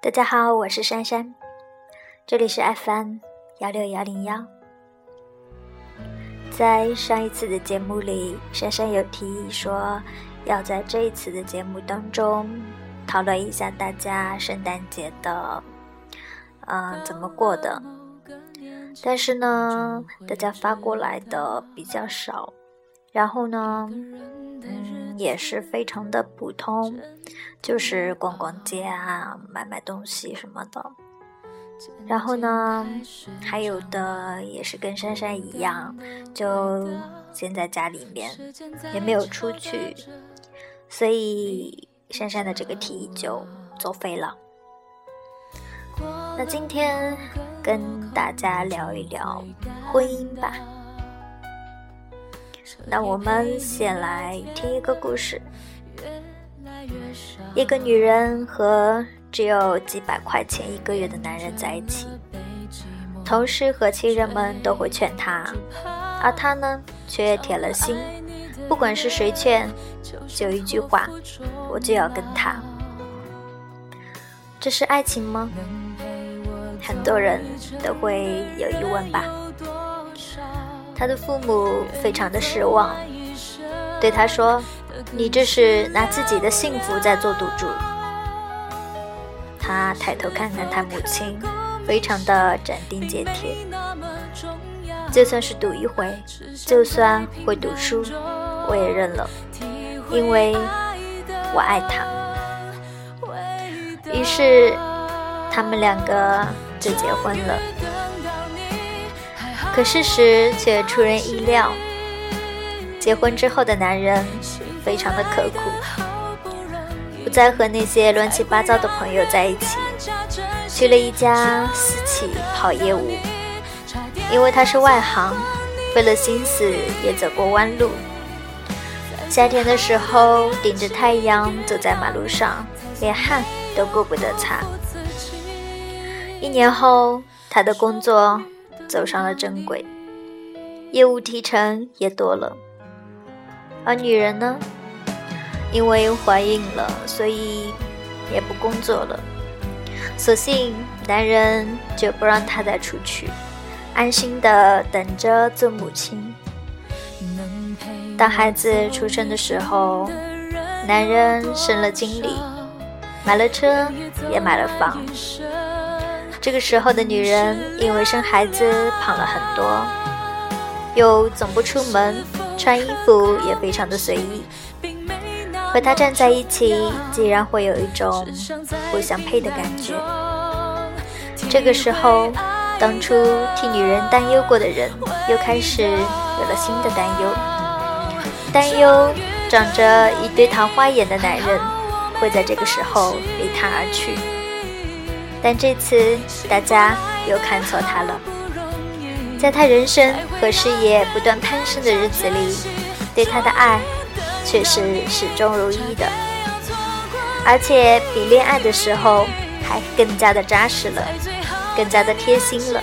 大家好，我是珊珊，这里是 FM 幺六幺零幺。在上一次的节目里，珊珊有提议说，要在这一次的节目当中讨论一下大家圣诞节的，嗯，怎么过的。但是呢，大家发过来的比较少，然后呢，也是非常的普通。就是逛逛街啊，买买东西什么的。然后呢，还有的也是跟珊珊一样，就先在家里面，也没有出去，所以珊珊的这个提议就作废了。那今天跟大家聊一聊婚姻吧。那我们先来听一个故事。一个女人和只有几百块钱一个月的男人在一起，同事和亲人们都会劝她，而她呢却铁了心，不管是谁劝，就一句话，我就要跟他。这是爱情吗？很多人都会有疑问吧。他的父母非常的失望，对他说。你这是拿自己的幸福在做赌注。他抬头看看他母亲，非常的斩钉截铁。就算是赌一回，就算会赌输，我也认了，因为我爱他。于是，他们两个就结婚了。可事实却出人意料，结婚之后的男人。非常的刻苦，不再和那些乱七八糟的朋友在一起，去了一家私企跑业务。因为他是外行，费了心思也走过弯路。夏天的时候，顶着太阳走在马路上，连汗都顾不得擦。一年后，他的工作走上了正轨，业务提成也多了。而女人呢？因为怀孕了，所以也不工作了。索性男人就不让她再出去，安心的等着做母亲。当孩子出生的时候，男人升了经理，买了车，也买了房。这个时候的女人因为生孩子胖了很多，又总不出门，穿衣服也非常的随意。和他站在一起，竟然会有一种不相配的感觉。这个时候，当初替女人担忧过的人，又开始有了新的担忧，担忧长着一对桃花眼的男人会在这个时候离他而去。但这次，大家又看错他了。在他人生和事业不断攀升的日子里，对他的爱。却是始终如一的，而且比恋爱的时候还更加的扎实了，更加的贴心了。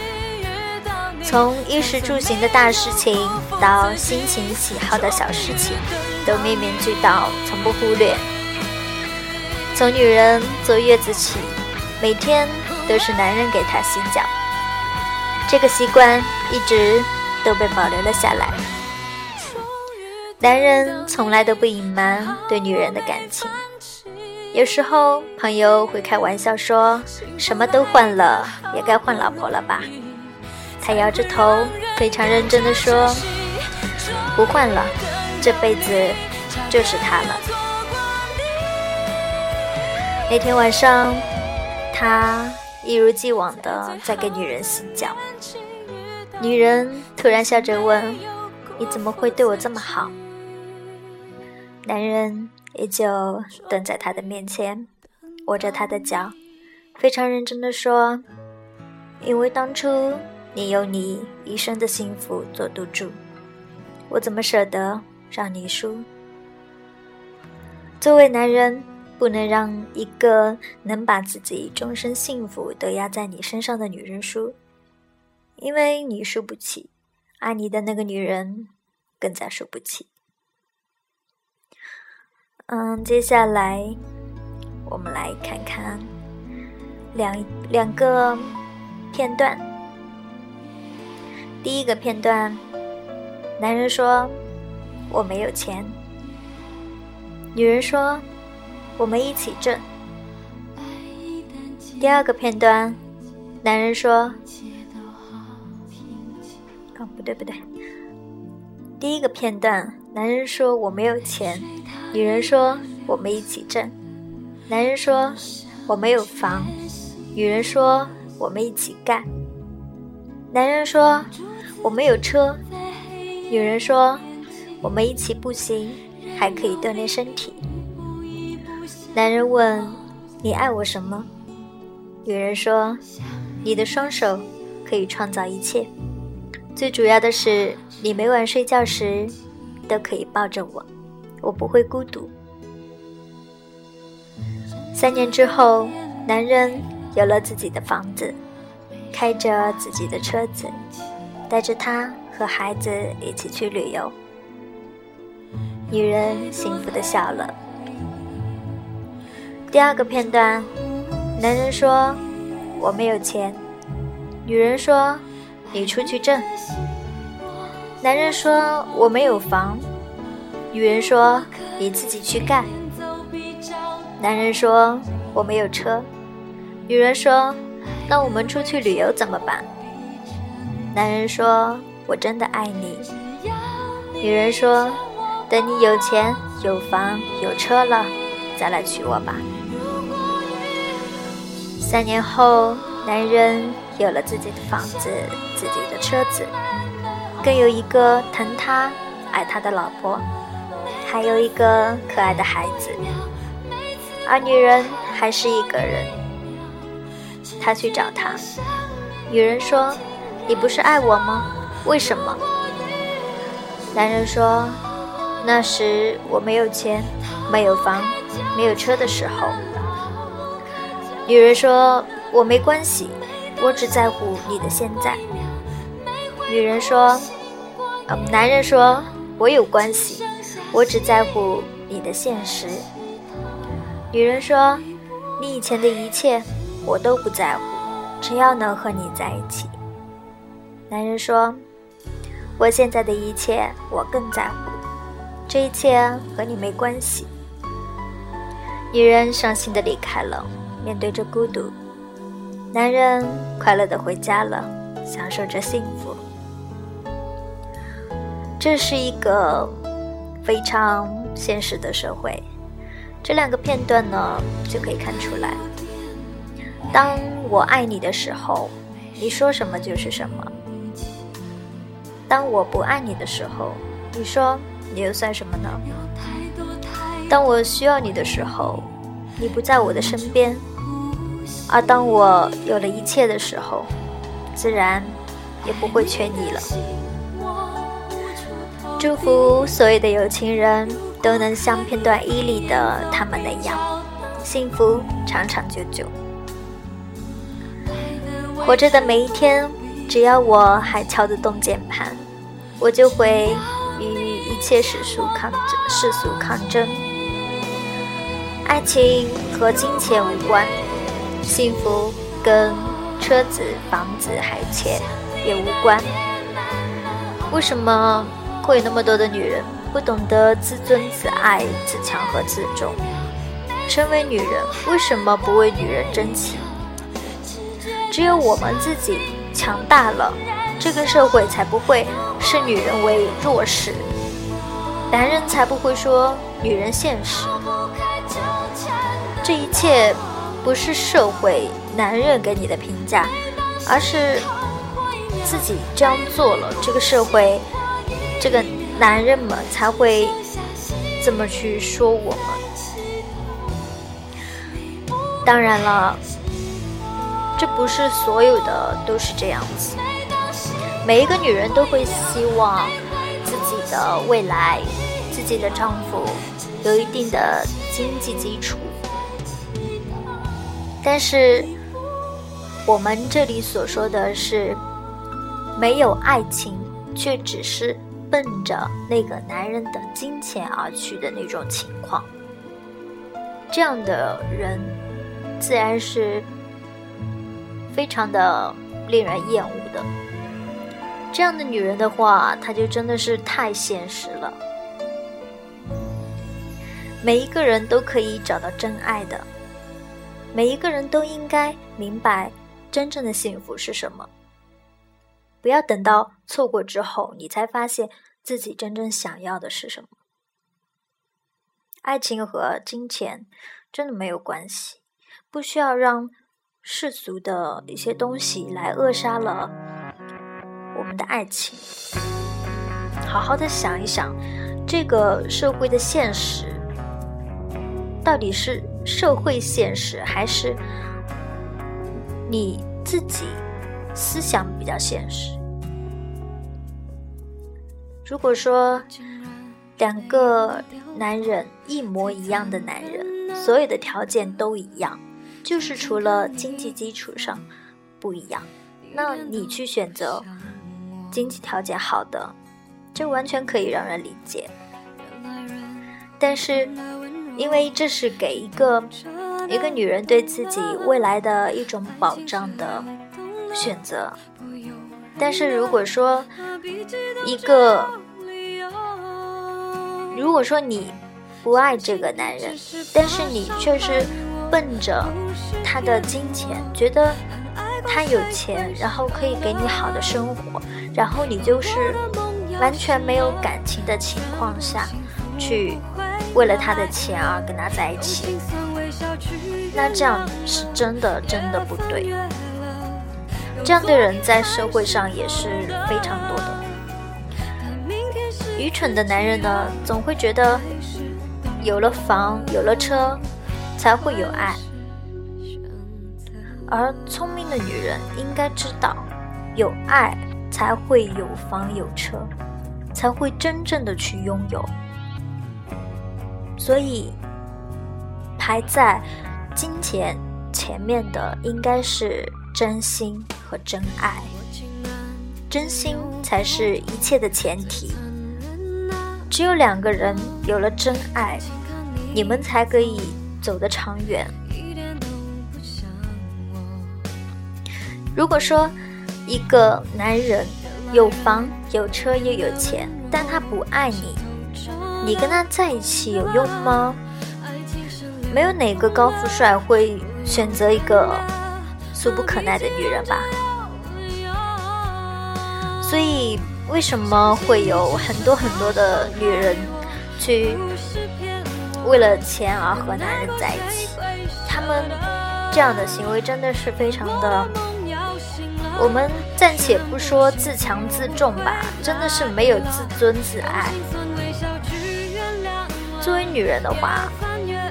从衣食住行的大事情到心情喜好的小事情，都面面俱到，从不忽略。从女人坐月子起，每天都是男人给她洗脚，这个习惯一直都被保留了下来。男人从来都不隐瞒对女人的感情，有时候朋友会开玩笑说：“什么都换了，也该换老婆了吧？”他摇着头，非常认真地说：“不换了，这辈子就是他了。”那天晚上，他一如既往的在给女人洗脚，女人突然笑着问：“你怎么会对我这么好？”男人依旧蹲在她的面前，握着她的脚，非常认真的说：“因为当初你有你一生的幸福做赌注，我怎么舍得让你输？作为男人，不能让一个能把自己终身幸福都压在你身上的女人输，因为你输不起，爱你的那个女人更加输不起。”嗯，接下来我们来看看两两个片段。第一个片段，男人说：“我没有钱。”女人说：“我们一起挣。”第二个片段，男人说：“哦，不对不对。”第一个片段，男人说：“我没有钱。”女人说：“我们一起挣。”男人说：“我没有房。”女人说：“我们一起干。”男人说：“我没有车。”女人说：“我们一起步行，还可以锻炼身体。”男人问：“你爱我什么？”女人说：“你的双手可以创造一切，最主要的是，你每晚睡觉时都可以抱着我，我不会孤独。”三年之后，男人有了自己的房子，开着自己的车子，带着他和孩子一起去旅游。女人幸福的笑了。第二个片段。男人说：“我没有钱。”女人说：“你出去挣。”男人说：“我没有房。”女人说：“你自己去干。”男人说：“我没有车。”女人说：“那我们出去旅游怎么办？”男人说：“我真的爱你。”女人说：“等你有钱、有房、有车了，再来娶我吧。”三年后，男人有了自己的房子、自己的车子，更有一个疼他、爱他的老婆，还有一个可爱的孩子。而女人还是一个人。他去找她，女人说：“你不是爱我吗？为什么？”男人说：“那时我没有钱，没有房，没有车的时候。”女人说：“我没关系，我只在乎你的现在。”女人说：“呃，男人说，我有关系，我只在乎你的现实。”女人说：“你以前的一切，我都不在乎，只要能和你在一起。”男人说：“我现在的一切，我更在乎，这一切和你没关系。”女人伤心的离开了。面对着孤独，男人快乐的回家了，享受着幸福。这是一个非常现实的社会。这两个片段呢，就可以看出来：当我爱你的时候，你说什么就是什么；当我不爱你的时候，你说你又算什么呢？当我需要你的时候，你不在我的身边。而当我有了一切的时候，自然也不会缺你了。祝福所有的有情人都能像片段一里的他们那样，幸福长长久久。活着的每一天，只要我还敲得动键盘，我就会与一切世俗抗争。世俗抗争，爱情和金钱无关。幸福跟车子、房子还钱也无关。为什么会有那么多的女人不懂得自尊、自爱、自强和自重？身为女人，为什么不为女人争气？只有我们自己强大了，这个社会才不会视女人为弱势，男人才不会说女人现实。这一切。不是社会男人给你的评价，而是自己这样做了，这个社会，这个男人们才会这么去说我们。当然了，这不是所有的都是这样子，每一个女人都会希望自己的未来，自己的丈夫有一定的经济基础。但是，我们这里所说的是没有爱情，却只是奔着那个男人的金钱而去的那种情况。这样的人，自然是非常的令人厌恶的。这样的女人的话，她就真的是太现实了。每一个人都可以找到真爱的，每一个人都应该明白真正的幸福是什么。不要等到错过之后，你才发现自己真正想要的是什么。爱情和金钱真的没有关系，不需要让世俗的一些东西来扼杀了我们的爱情。好好的想一想，这个社会的现实到底是社会现实，还是你自己思想比较现实？如果说两个男人一模一样的男人，所有的条件都一样，就是除了经济基础上不一样，那你去选择经济条件好的，这完全可以让人理解。但是，因为这是给一个一个女人对自己未来的一种保障的选择。但是如果说一个，如果说你不爱这个男人，但是你却是奔着他的金钱，觉得他有钱，然后可以给你好的生活，然后你就是完全没有感情的情况下去为了他的钱而跟他在一起，那这样是真的真的不对。这样的人在社会上也是非常多的。愚蠢的男人呢，总会觉得有了房、有了车才会有爱，而聪明的女人应该知道，有爱才会有房有车，才会真正的去拥有。所以，排在金钱前面的应该是。真心和真爱，真心才是一切的前提。只有两个人有了真爱，你们才可以走得长远。如果说一个男人有房有车又有钱，但他不爱你，你跟他在一起有用吗？没有哪个高富帅会选择一个。俗不可耐的女人吧，所以为什么会有很多很多的女人去为了钱而和男人在一起？他们这样的行为真的是非常的……我们暂且不说自强自重吧，真的是没有自尊自爱。作为女人的话，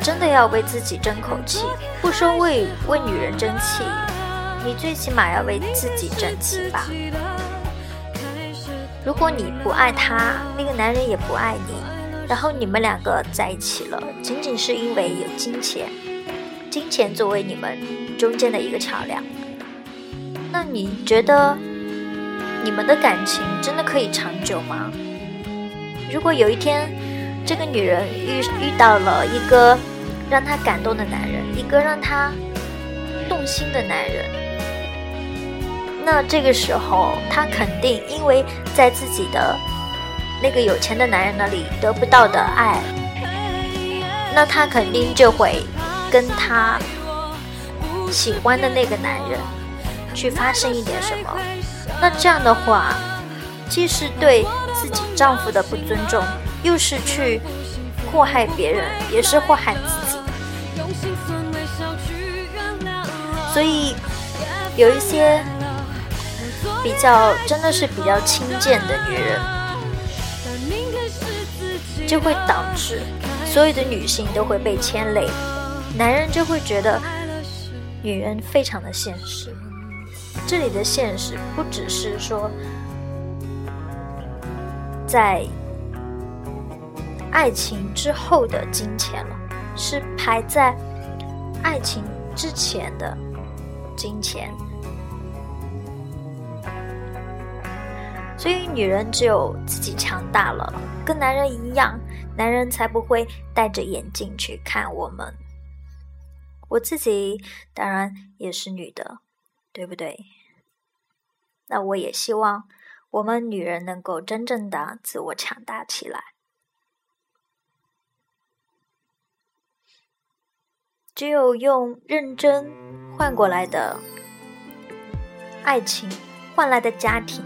真的要为自己争口气，不说为为女人争气。你最起码要为自己争气吧。如果你不爱他，那个男人也不爱你，然后你们两个在一起了，仅仅是因为有金钱，金钱作为你们中间的一个桥梁，那你觉得你们的感情真的可以长久吗？如果有一天这个女人遇遇到了一个让她感动的男人，一个让她动心的男人。那这个时候，她肯定因为在自己的那个有钱的男人那里得不到的爱，那她肯定就会跟她喜欢的那个男人去发生一点什么。那这样的话，既是对自己丈夫的不尊重，又是去祸害别人，也是祸害自己。所以有一些。比较真的是比较轻贱的女人，就会导致所有的女性都会被牵累，男人就会觉得女人非常的现实。这里的现实不只是说在爱情之后的金钱了，是排在爱情之前的金钱。所以，女人只有自己强大了，跟男人一样，男人才不会戴着眼镜去看我们。我自己当然也是女的，对不对？那我也希望我们女人能够真正的自我强大起来。只有用认真换过来的爱情换来的家庭，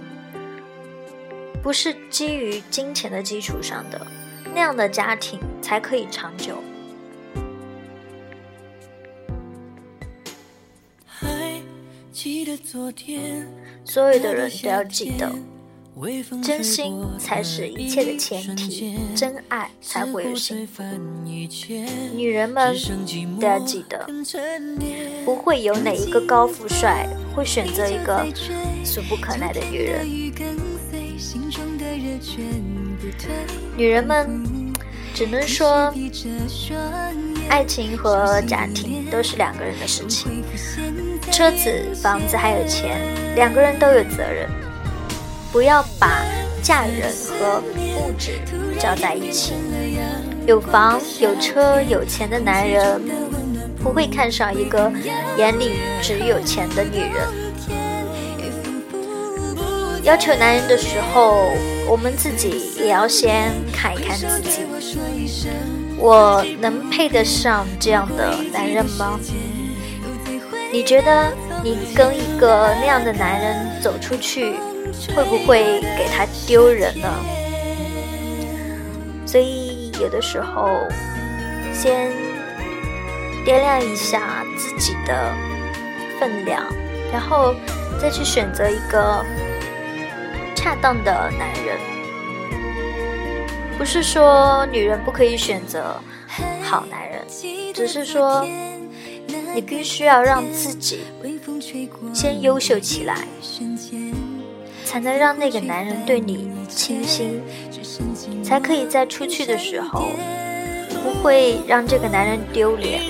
不是基于金钱的基础上的，那样的家庭才可以长久。所有的人都要记得。真心才是一切的前提，真爱才会有幸福。女人们都要记得，不会有哪一个高富帅会选择一个俗不可耐的女人。女人们只能说，爱情和家庭都是两个人的事情，车子、房子还有钱，两个人都有责任。不要把嫁人和物质搅在一起。有房有车有钱的男人不会看上一个眼里只有钱的女人。要求男人的时候，我们自己也要先看一看自己。我能配得上这样的男人吗？你觉得你跟一个那样的男人走出去？会不会给他丢人呢？所以有的时候，先掂量一下自己的分量，然后再去选择一个恰当的男人。不是说女人不可以选择好男人，只是说你必须要让自己先优秀起来。才能让那个男人对你倾心，才可以在出去的时候不会让这个男人丢脸。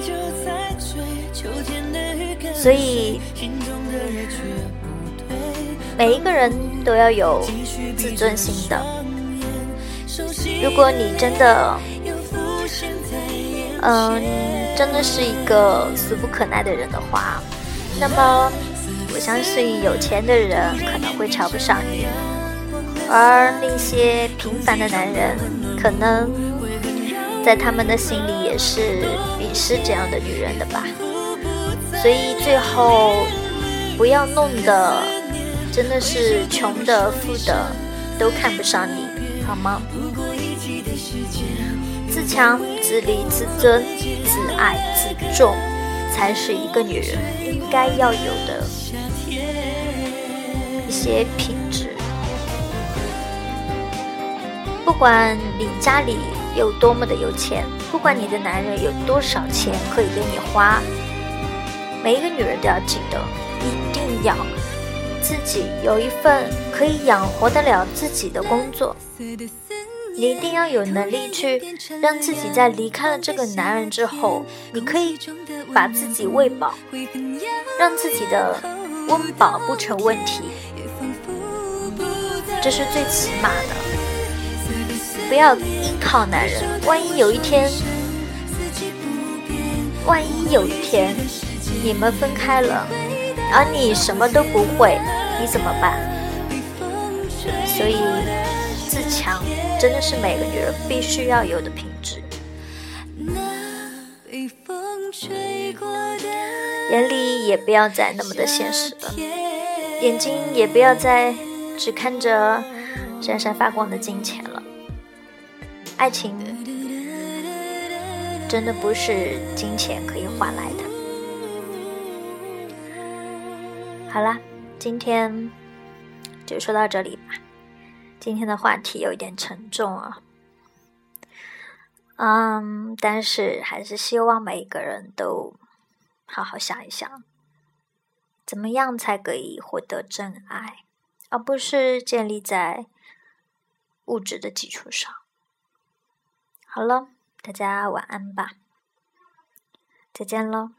所以，每一个人都要有自尊心的。如果你真的，嗯，真的是一个俗不可耐的人的话，那么。我相信有钱的人可能会瞧不上你，而那些平凡的男人，可能在他们的心里也是鄙视这样的女人的吧。所以最后不要弄得真的是穷的、富的都看不上你，好吗？自强、自立、自尊、自爱、自重，才是一个女人应该要有的。些品质，不管你家里有多么的有钱，不管你的男人有多少钱可以给你花，每一个女人都要记得，一定要自己有一份可以养活得了自己的工作。你一定要有能力去让自己在离开了这个男人之后，你可以把自己喂饱，让自己的温饱不成问题。这是最起码的，不要依靠男人。万一有一天，万一有一天你们分开了，而你什么都不会，你怎么办？所以，自强真的是每个女人必须要有的品质。眼里也不要再那么的现实了，眼睛也不要再。只看着闪闪发光的金钱了，爱情真的不是金钱可以换来的。好啦，今天就说到这里吧。今天的话题有一点沉重啊，嗯，但是还是希望每个人都好好想一想，怎么样才可以获得真爱。而不是建立在物质的基础上。好了，大家晚安吧，再见喽。